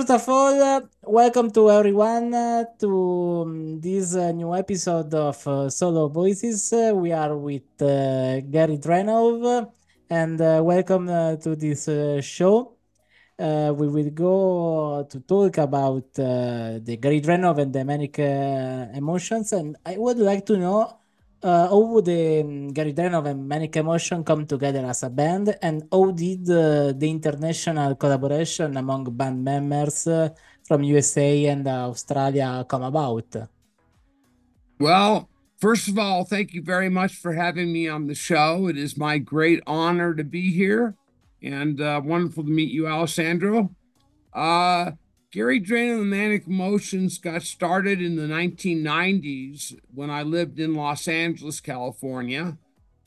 First of all, uh, welcome to everyone uh, to um, this uh, new episode of uh, Solo Voices. Uh, we are with uh, Gary Dranow, and welcome to this show. we will go to talk about the Gary Dranow and the manic emotions, and I would like to know uh, how um, Gary Dranow and Manic Emotion come together as a band, and how did uh, the international collaboration among band members uh, from USA and Australia come about? Well, first of all, thank you very much for having me on the show. It is my great honor to be here, and uh, wonderful to meet you, Alessandro. Gary Dranow and the Manic Emotions got started in the 1990s when I lived in Los Angeles, California.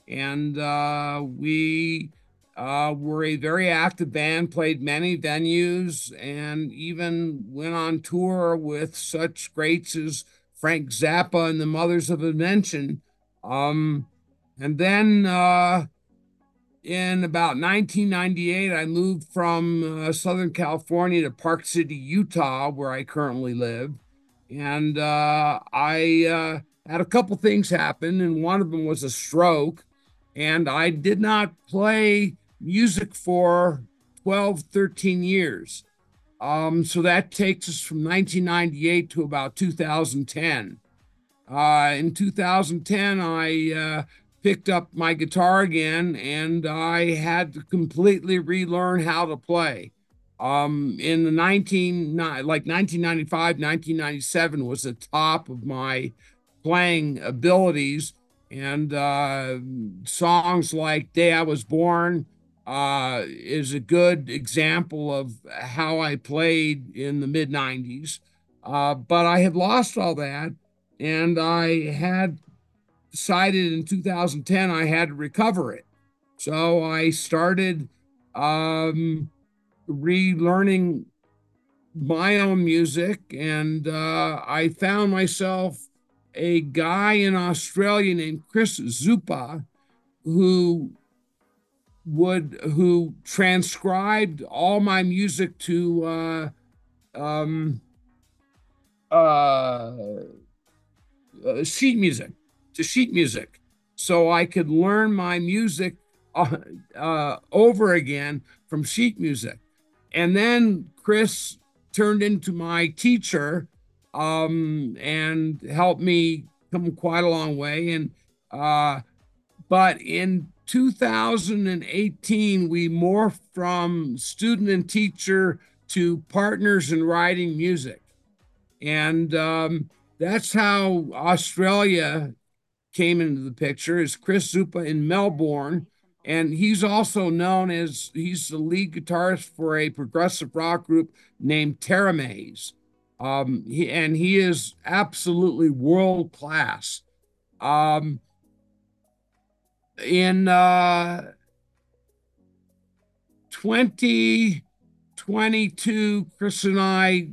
And uh, we uh, were a very active band, played many venues, and even went on tour with such greats as Frank Zappa and the Mothers of Invention. Um, and then uh, in about 1998, I moved from uh, Southern California to Park City, Utah, where I currently live. And uh, I uh, had a couple things happen, and one of them was a stroke. And I did not play music for 12, 13 years. Um, so that takes us from 1998 to about 2010. Uh, in 2010, I uh, picked up my guitar again and I had to completely relearn how to play. Um, in the 19 like 1995, 1997 was the top of my playing abilities, and uh, songs like "Day I Was Born" uh, is a good example of how I played in the mid 90s. Uh, but I had lost all that, and I had decided in 2010 I had to recover it. So I started um, relearning my own music, and uh, I found myself a guy in Australia named Chris Zupa who would who transcribed all my music to uh, um, uh, uh sheet music to sheet music so I could learn my music uh, uh, over again from sheet music. And then Chris turned into my teacher um, and helped me come quite a long way. And uh, but in 2018, we morphed from student and teacher to partners in writing music. And um, that's how Australia came into the picture is Chris Zupa in Melbourne. And he's also known as he's the lead guitarist for a progressive rock group named Teramaze. Um, he, and he is absolutely world class. Um, in uh, 2022, Chris and I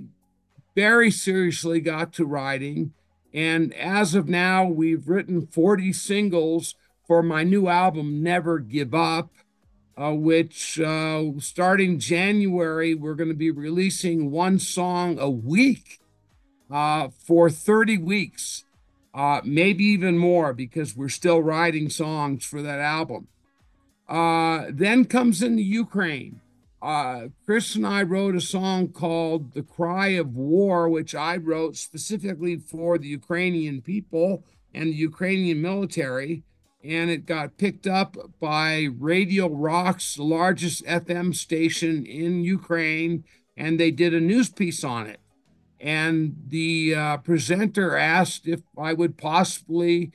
very seriously got to writing and as of now, we've written 40 singles for my new album, Never Give Up, uh, which uh, starting January, we're going to be releasing one song a week uh, for 30 weeks, uh, maybe even more, because we're still writing songs for that album. Uh, then comes in the Ukraine uh, Chris and I wrote a song called The Cry of War, which I wrote specifically for the Ukrainian people and the Ukrainian military. And it got picked up by Radio Rocks, largest FM station in Ukraine, and they did a news piece on it. And the uh, presenter asked if I would possibly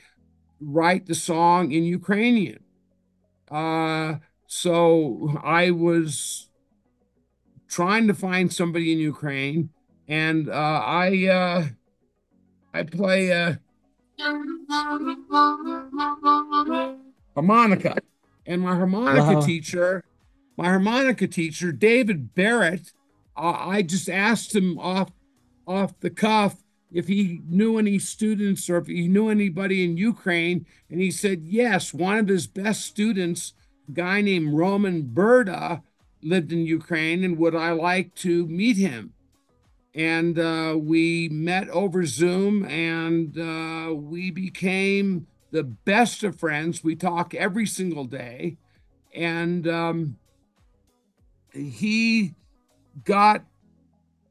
write the song in Ukrainian. Uh, so I was trying to find somebody in Ukraine, and uh, I uh, I play uh, harmonica, and my harmonica wow. teacher, my harmonica teacher, David Barrett, uh, I just asked him off off the cuff if he knew any students or if he knew anybody in Ukraine, and he said yes. One of his best students, a guy named Roman Burda lived in Ukraine and would I like to meet him? and uh, we met over Zoom, and uh, we became the best of friends. We talk every single day, and um, he got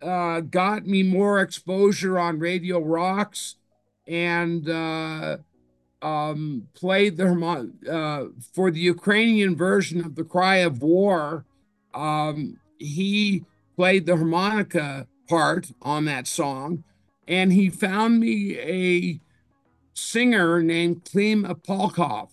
uh, got me more exposure on Radio Rocks, and uh, um, played the uh, for the Ukrainian version of the Cry of War. Um, he played the harmonica part on that song, and he found me a singer named Klim Apolkov,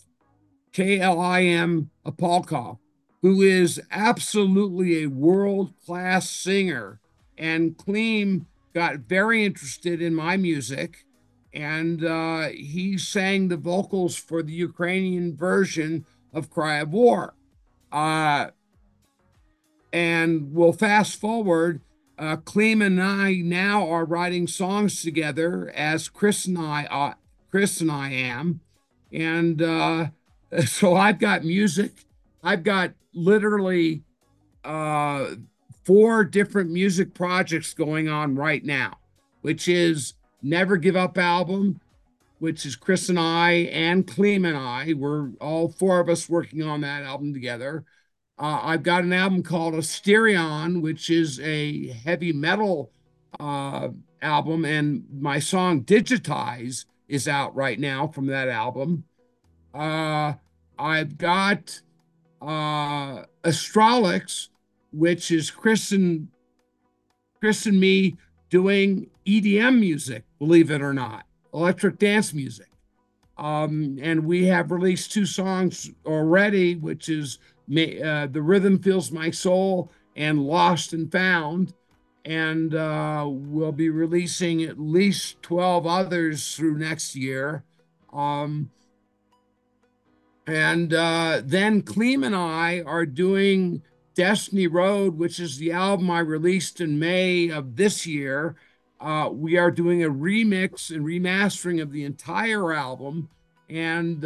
K L I M Apolkov, who is absolutely a world class singer. And Klim got very interested in my music, and uh, he sang the vocals for the Ukrainian version of Cry of War. Uh, and we'll fast forward uh, Klim and I now are writing songs together as Chris and I, uh, Chris and I am, and uh, so I've got music. I've got literally uh, four different music projects going on right now, which is Never Give Up album, which is Chris and I and Klim and I. We're all four of us working on that album together. Uh, I've got an album called Asterion, which is a heavy metal uh, album, and my song Digitize is out right now from that album. Uh, I've got uh, Astrolix, which is Chris and Chris and me doing EDM music, believe it or not, electric dance music. Um, and we have released two songs already, which is uh, the rhythm fills my soul and lost and found and uh, we'll be releasing at least 12 others through next year um, and uh, then Klim and I are doing Destiny Road, which is the album I released in May of this year. Uh, we are doing a remix and remastering of the entire album. And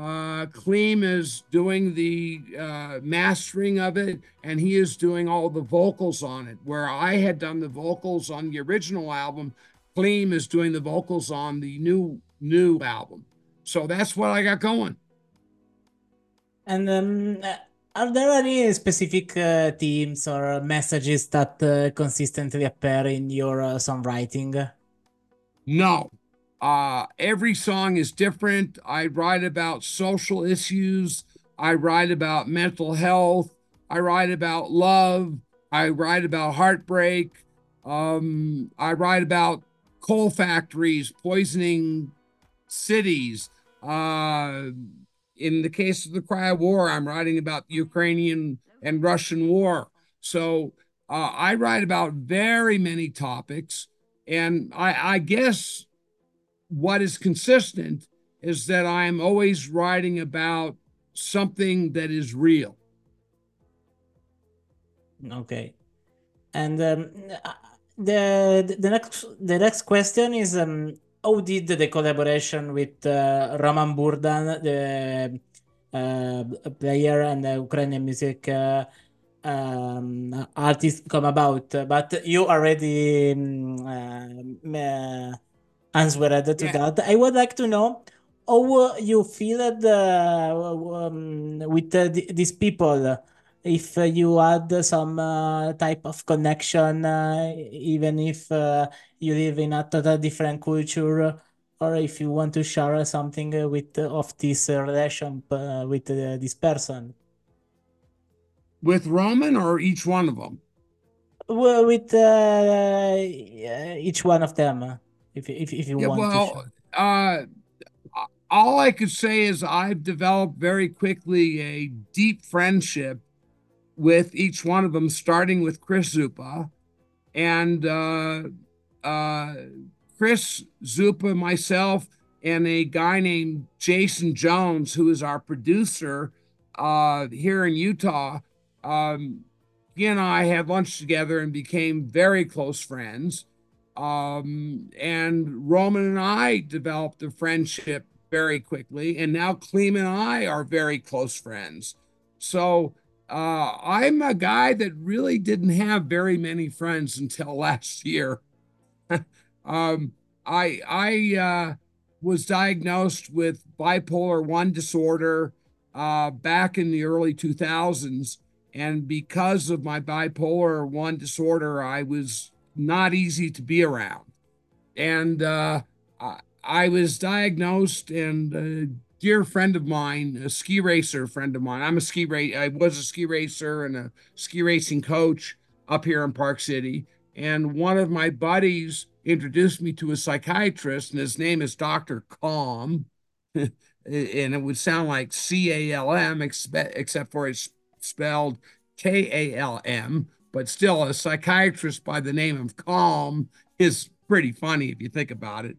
uh, Klim is doing the uh, mastering of it, and he is doing all the vocals on it. Where I had done the vocals on the original album, Klim is doing the vocals on the new new album. So that's what I got going. And um, are there any specific uh, themes or messages that uh, consistently appear in your uh, songwriting? No, uh, every song is different. I write about social issues. I write about mental health. I write about love. I write about heartbreak. Um, I write about coal factories poisoning cities. Uh, in the case of the Cry of War, I'm writing about the Ukrainian and Russian war. So uh, I write about very many topics. And I, I guess what is consistent is that I'm always writing about something that is real. Okay, and um, the the next the next question is um, how did the collaboration with uh, Roman Burdan, the uh, player and the Ukrainian music uh, um, artist, come about? But you already um, uh, answered to yeah. that. I would like to know how you feel uh, um, with uh, these people. If uh, you had some uh, type of connection, uh, even if uh, you live in a total different culture, or if you want to share something with of this relation with this person. With Roman or each one of them? Well, with each one of them if if, if you yeah, want well, to. Uh, all I could say is I've developed very quickly a deep friendship with each one of them, starting with Chris Zupa. And uh, uh, Chris Zupa, myself, and a guy named Jason Jones, who is our producer uh, here in Utah. Um, he and I had lunch together and became very close friends. Um, and Roman and I developed a friendship very quickly, and now Klim and I are very close friends. So uh, I'm a guy that really didn't have very many friends until last year. um, I I uh, was diagnosed with bipolar one disorder uh, back in the early 2000s, and because of my bipolar one disorder, I was not easy to be around. And uh, I, was diagnosed, and a dear friend of mine, a ski racer friend of mine, I'm a ski race, I was a ski racer and a ski racing coach up here in Park City. And one of my buddies introduced me to a psychiatrist, and his name is Dr. Kalm. and it would sound like C A L M, except for it's spelled K A L M. But still, a psychiatrist by the name of Calm is pretty funny if you think about it.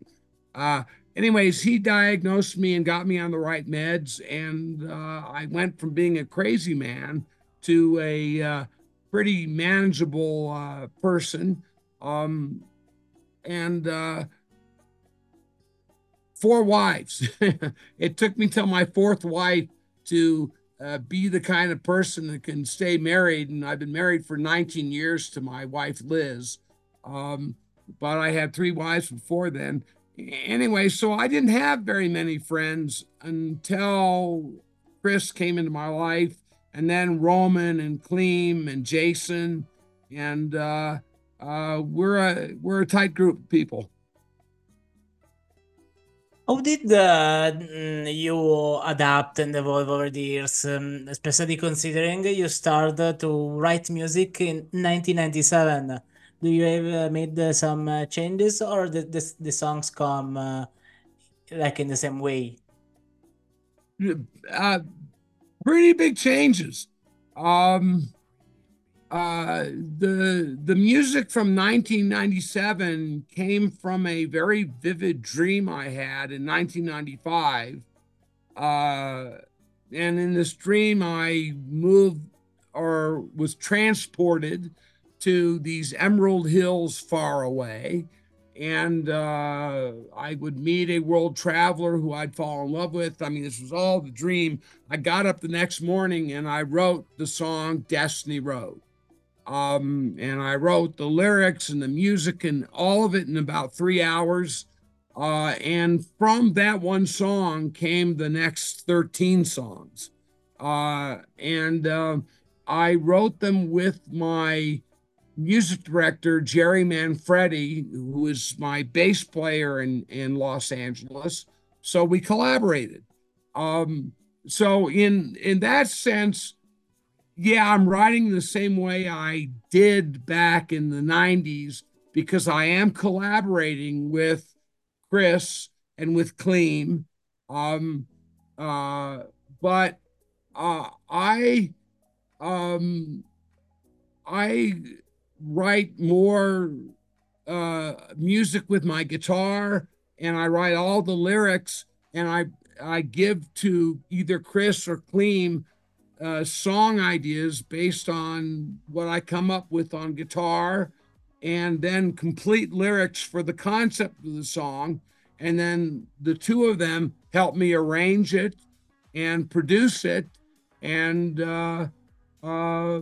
Uh, anyways, he diagnosed me and got me on the right meds. And uh, I went from being a crazy man to a uh, pretty manageable uh, person. Um, and uh, four wives. it took me till my fourth wife to uh, be the kind of person that can stay married. And I've been married for 19 years to my wife, Liz. Um, but I had three wives before then. Anyway, so I didn't have very many friends until Chris came into my life, and then Roman and Klim and Jason. And uh, uh, we're a we're a tight group of people. How did uh, you adapt and evolve over the years, um, especially considering you started to write music in 1997? Do you have uh, made uh, some uh, changes, or the, the the songs come uh, like in the same way? Uh, pretty big changes. Um, uh, the the music from 1997 came from a very vivid dream I had in 1995. Uh, and in this dream, I moved or was transported to these emerald hills far away. And uh, I would meet a world traveler who I'd fall in love with. I mean, this was all the dream. I got up the next morning and I wrote the song Destiny Road um, and I wrote the lyrics and the music and all of it in about three hours. Uh, and from that one song came the next 13 songs. Uh, and uh, I wrote them with my music director, Jerry Manfredi, who is my bass player in, in Los Angeles. So we collaborated. Um, so in in that sense, yeah, I'm writing the same way I did back in the 90s because I am collaborating with Chris and with Klim. Um, uh, but uh, I um, I write more uh, music with my guitar and I write all the lyrics and I I give to either Chris or Klim uh, song ideas based on what I come up with on guitar, and then complete lyrics for the concept of the song. And then the two of them help me arrange it and produce it. And uh, uh,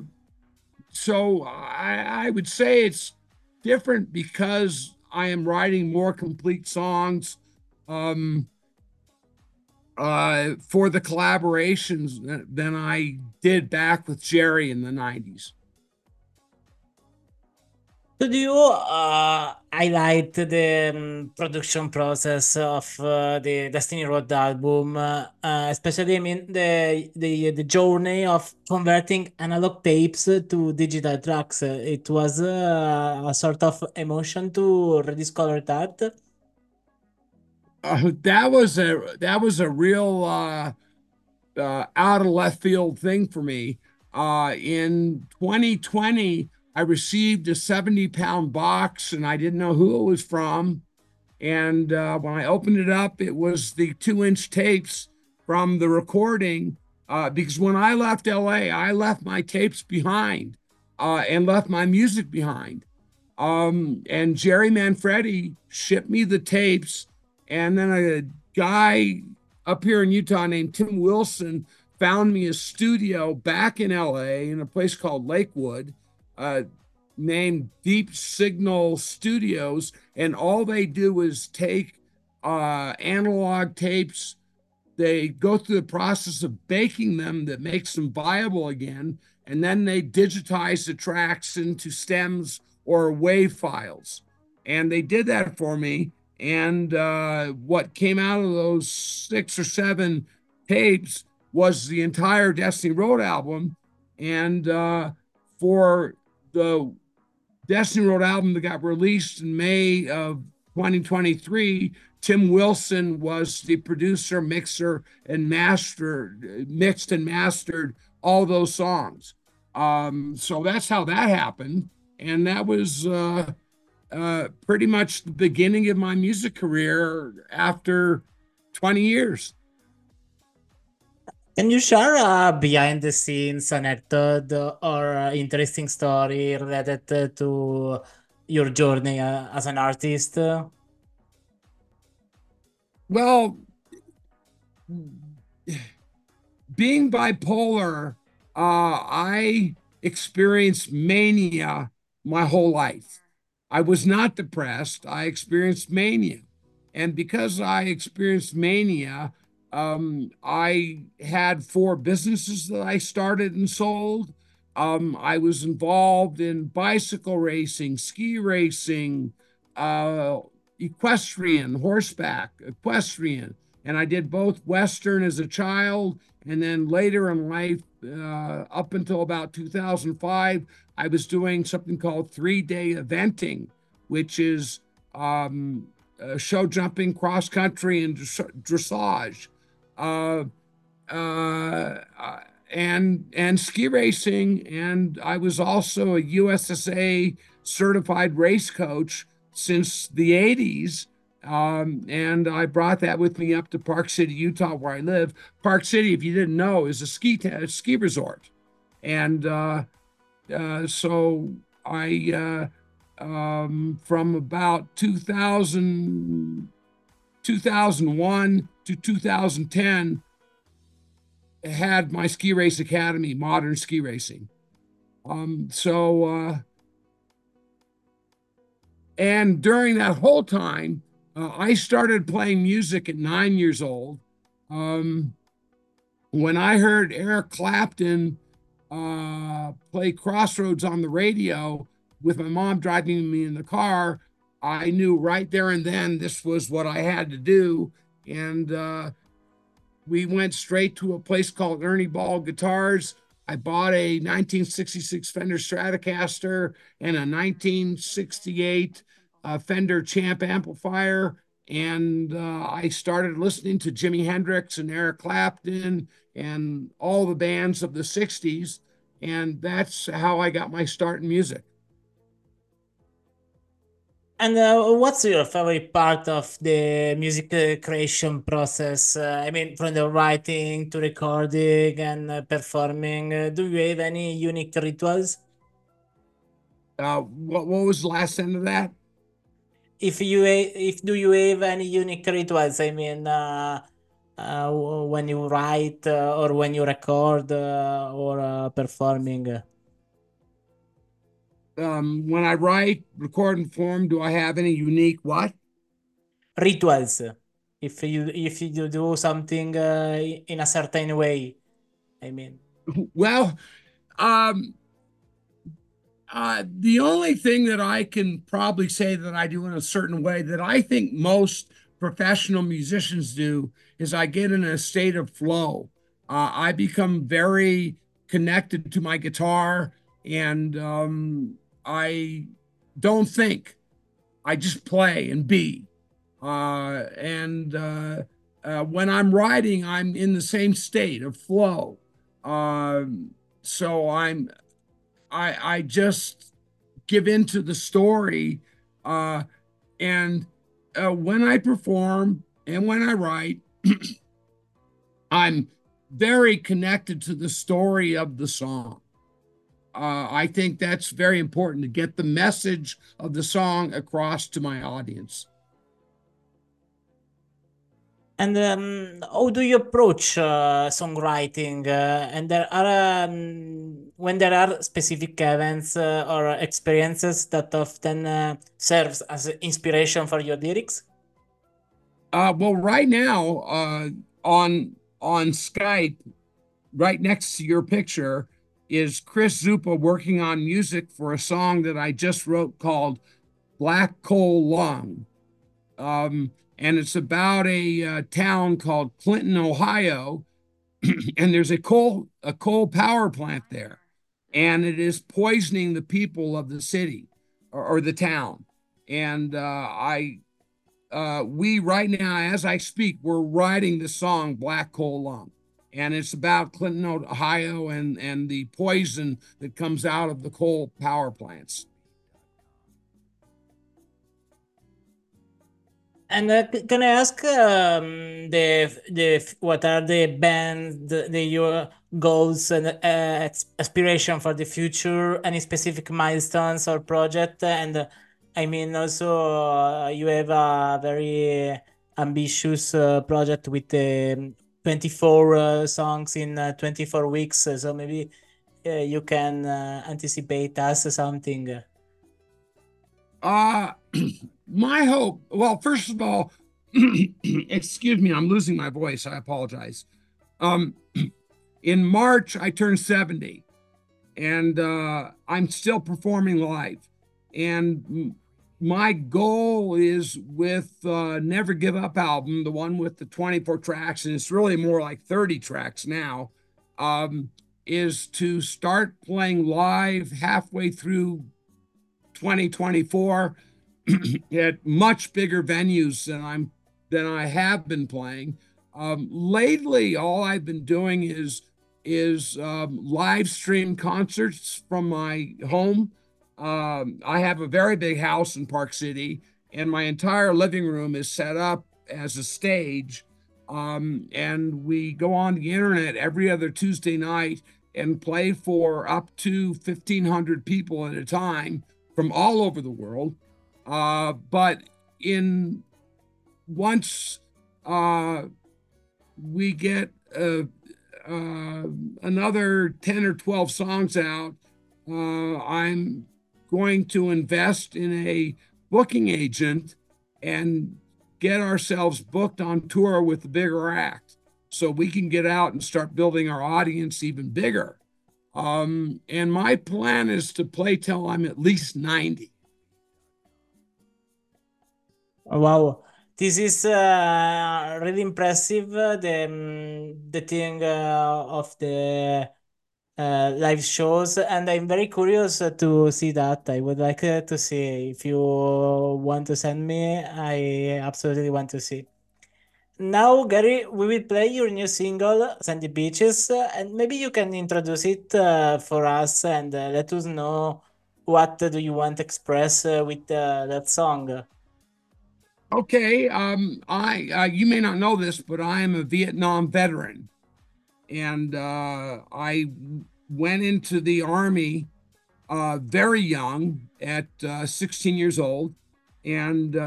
so I, I would say it's different because I am writing more complete songs. Um, uh, for the collaborations than I did back with Jerry in the 90s. Could you uh, highlight the um, production process of uh, the Destiny Road album, uh, especially I mean the, the the journey of converting analog tapes to digital tracks? It was uh, a sort of emotion to rediscover that. Uh, that was a that was a real uh, uh, out of left field thing for me. Uh, in 2020, I received a 70 pound box, and I didn't know who it was from. And uh, when I opened it up, it was the two inch tapes from the recording. Uh, because when I left LA, I left my tapes behind and left my music behind. Um, and Jerry Manfredi shipped me the tapes and then a guy up here in Utah named Tim Wilson found me a studio back in LA in a place called Lakewood, uh, named Deep Signal Studios. And all they do is take uh, analog tapes, they go through the process of baking them that makes them viable again. And then they digitize the tracks into stems or wave files. And they did that for me. And uh, what came out of those six or seven tapes was the entire Destiny Road album. And uh, for the Destiny Road album that got released in May of 2023, Tim Wilson was the producer, mixer, and master, mixed and mastered all those songs. Um, so that's how that happened. And that was uh, uh, pretty much the beginning of my music career after 20 years. Can you share a behind the scenes anecdote or interesting story related to your journey uh, as an artist? Well, being bipolar, uh, I experienced mania my whole life. I was not depressed. I experienced mania. And because I experienced mania, um, I had four businesses that I started and sold. Um, I was involved in bicycle racing, ski racing, uh, equestrian, horseback, equestrian. And I did both Western as a child. And then later in life, uh, up until about 2005, I was doing something called three day eventing, which is um, uh, show jumping, cross country, and dressage. Uh, uh, and and ski racing, and I was also a USSA certified race coach since the 80s. Um, and I brought that with me up to Park City, Utah, where I live. Park City, if you didn't know, is a ski ski resort, and uh, uh, so I uh, um, from about 2000, 2001 to 2010 had my ski race academy, modern ski racing. Um, so uh, and during that whole time, uh, I started playing music at nine years old. Um, when I heard Eric Clapton uh, play Crossroads on the radio with my mom driving me in the car, I knew right there and then this was what I had to do. And uh, we went straight to a place called Ernie Ball Guitars I bought a 1966 Fender Stratocaster and a 1968 uh, Fender Champ amplifier. And uh, I started listening to Jimi Hendrix and Eric Clapton and all the bands of the 60s. And that's how I got my start in music. And uh, what's your favorite part of the music uh, creation process? Uh, I mean, from the writing to recording and uh, performing, uh, do you have any unique rituals? Uh, what what was the last end of that? If you if do you have any unique rituals? I mean, uh when you write or when you record or performing um, when I write, record, and form, do I have any unique what? Rituals. If you if you do something uh, in a certain way, I mean. Well, um, uh, the only thing that I can probably say that I do in a certain way that I think most professional musicians do is I get in a state of flow. Uh, I become very connected to my guitar and um, I don't think. I just play and be. Uh, and uh, uh, when I'm writing, I'm in the same state of flow. Um, so I'm, I, I just give into the story. Uh, and uh, when I perform and when I write, I'm very connected to the story of the song uh, I think that's very important to get the message of the song across to my audience. And um, how do you approach uh, songwriting? Uh, and there are um, when there are specific events uh, or experiences that often uh, serves as inspiration for your lyrics. Uh, well, right now uh, on on Skype, right next to your picture, is Chris Zupa working on music for a song that I just wrote called Black Coal Lung. Um, and it's about a uh, town called Clinton, Ohio, and there's a coal a coal power plant there, and it is poisoning the people of the city or, or the town. And uh, I, uh, we right now, as I speak, we're writing the song "Black Coal Lung," and it's about Clinton, Ohio, and and the poison that comes out of the coal power plants. And uh, can I ask um, the the what are the band the, the your goals and uh, aspiration for the future? Any specific milestones or project? And uh, I mean, also uh, you have a very ambitious uh, project with um, 24 uh, songs in 24 weeks. So maybe you can anticipate us something. Uh my hope, well, first of all, excuse me, I'm losing my voice. I apologize. Um, in March, I turned 70 and uh, I'm still performing live. And my goal is with uh, Never Give Up album, the one with the 24 tracks, and it's really more like 30 tracks now, um, is to start playing live halfway through 2024 at much bigger venues than I'm than I have been playing. Um, lately, all I've been doing is is um, live stream concerts from my home. Um, I have a very big house in Park City, and my entire living room is set up as a stage. Um, and we go on the internet every other Tuesday night and play for up to 1,500 people at a time from all over the world. Uh, but in once uh, we get uh, uh, another 10 or 12 songs out, uh, I'm going to invest in a booking agent and get ourselves booked on tour with the bigger act so we can get out and start building our audience even bigger. Um, and my plan is to play till I'm at least 90. Wow, this is uh, really impressive. Uh, the um, the thing uh, of the uh, live shows, and I'm very curious to see that. I would like uh, to see if you want to send me. I absolutely want to see. Now, Gary, we will play your new single, Sandy Beaches, uh, and maybe you can introduce it uh, for us and uh, let us know what do you want to express uh, with that song. Okay, um, I uh, you may not know this, but I am a Vietnam veteran, and uh, I went into the army uh, very young, at uh, 16 years old, and uh,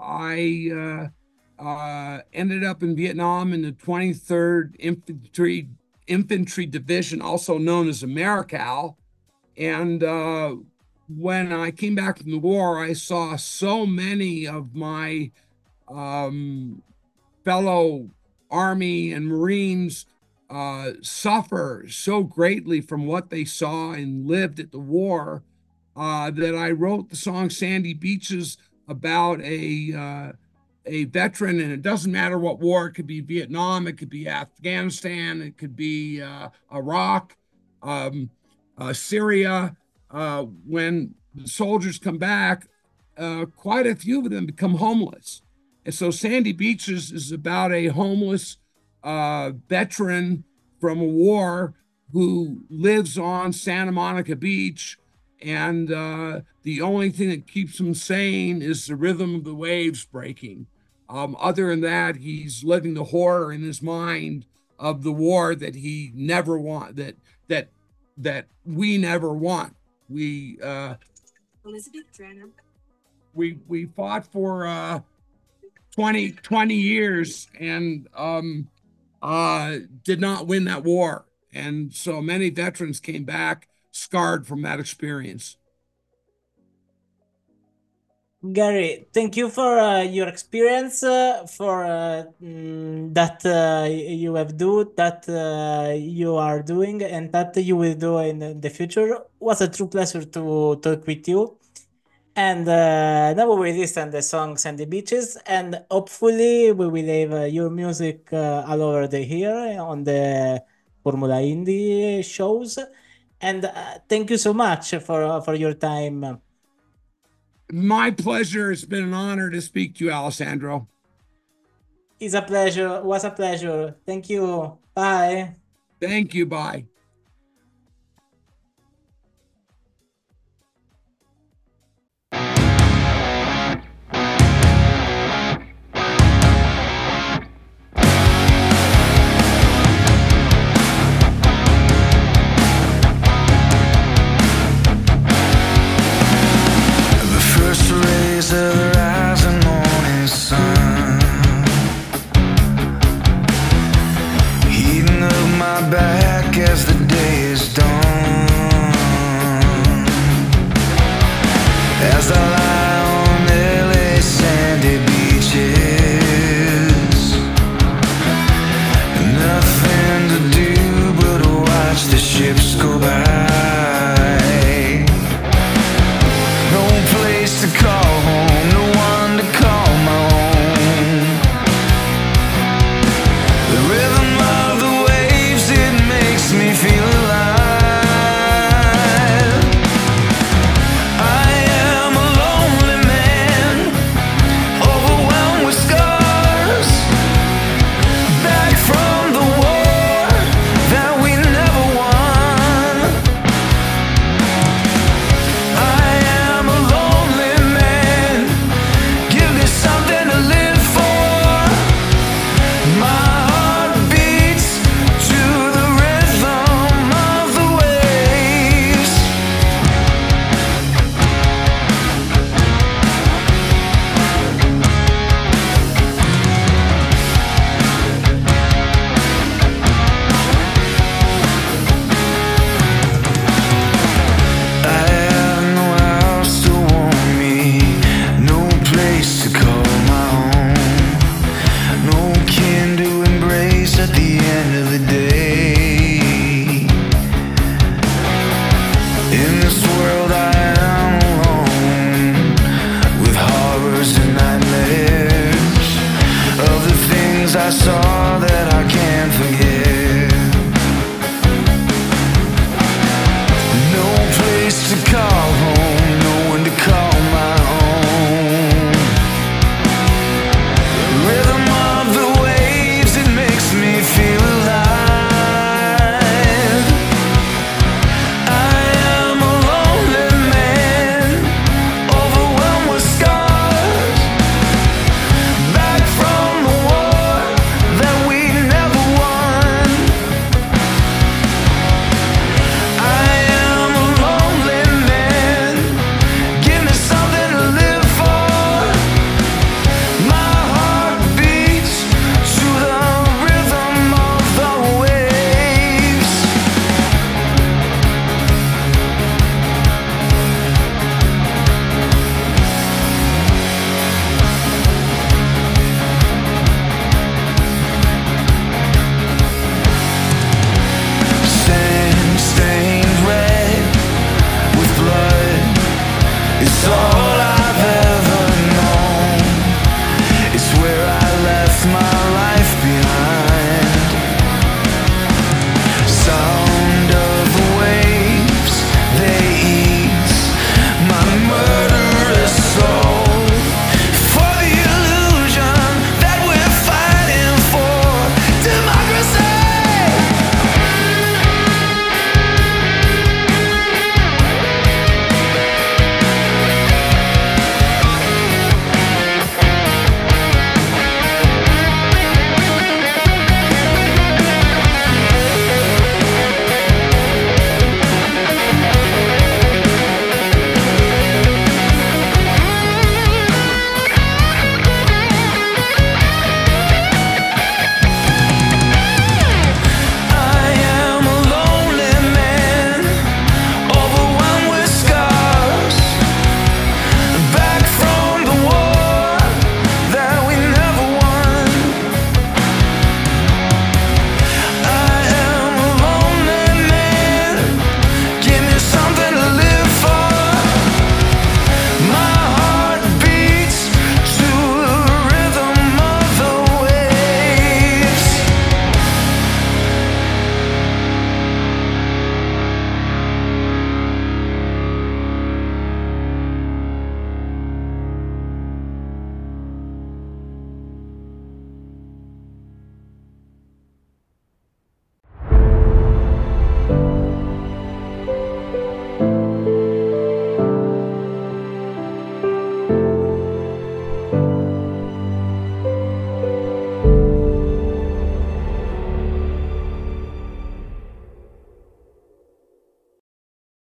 I uh, ended up in Vietnam in the 23rd Infantry Infantry Division, also known as AmeriCal, and when I came back from the war, I saw so many of my um, fellow Army and Marines uh, suffer so greatly from what they saw and lived at the war uh, that I wrote the song "Sandy Beaches" about a uh, a veteran, and it doesn't matter what war. It could be Vietnam, it could be Afghanistan, it could be uh, Iraq, um, uh, Syria uh, when the soldiers come back, uh, quite a few of them become homeless. And so Sandy Beaches is about a homeless uh, veteran from a war who lives on Santa Monica Beach. And uh, the only thing that keeps him sane is the rhythm of the waves breaking. Um, other than that, he's living the horror in his mind of the war that he never want that that that we never want we uh, Elizabeth Drennan. we we fought for uh, 20, 20 years and um, uh, did not win that war. And so many veterans came back scarred from that experience. Gary, thank you for uh, your experience, uh, for uh, mm, that uh, you have do, that uh, you are doing, and that you will do in the future. It was a true pleasure to talk with you. And uh, now we will listen the song Sandy Beaches, and hopefully we will have your music all over the here on the Formula Indie shows. And thank you so much for for your time. My pleasure. It's been an honor to speak to you, Alessandro. It's a pleasure. It was a pleasure. Thank you. Bye. Thank you. Bye. To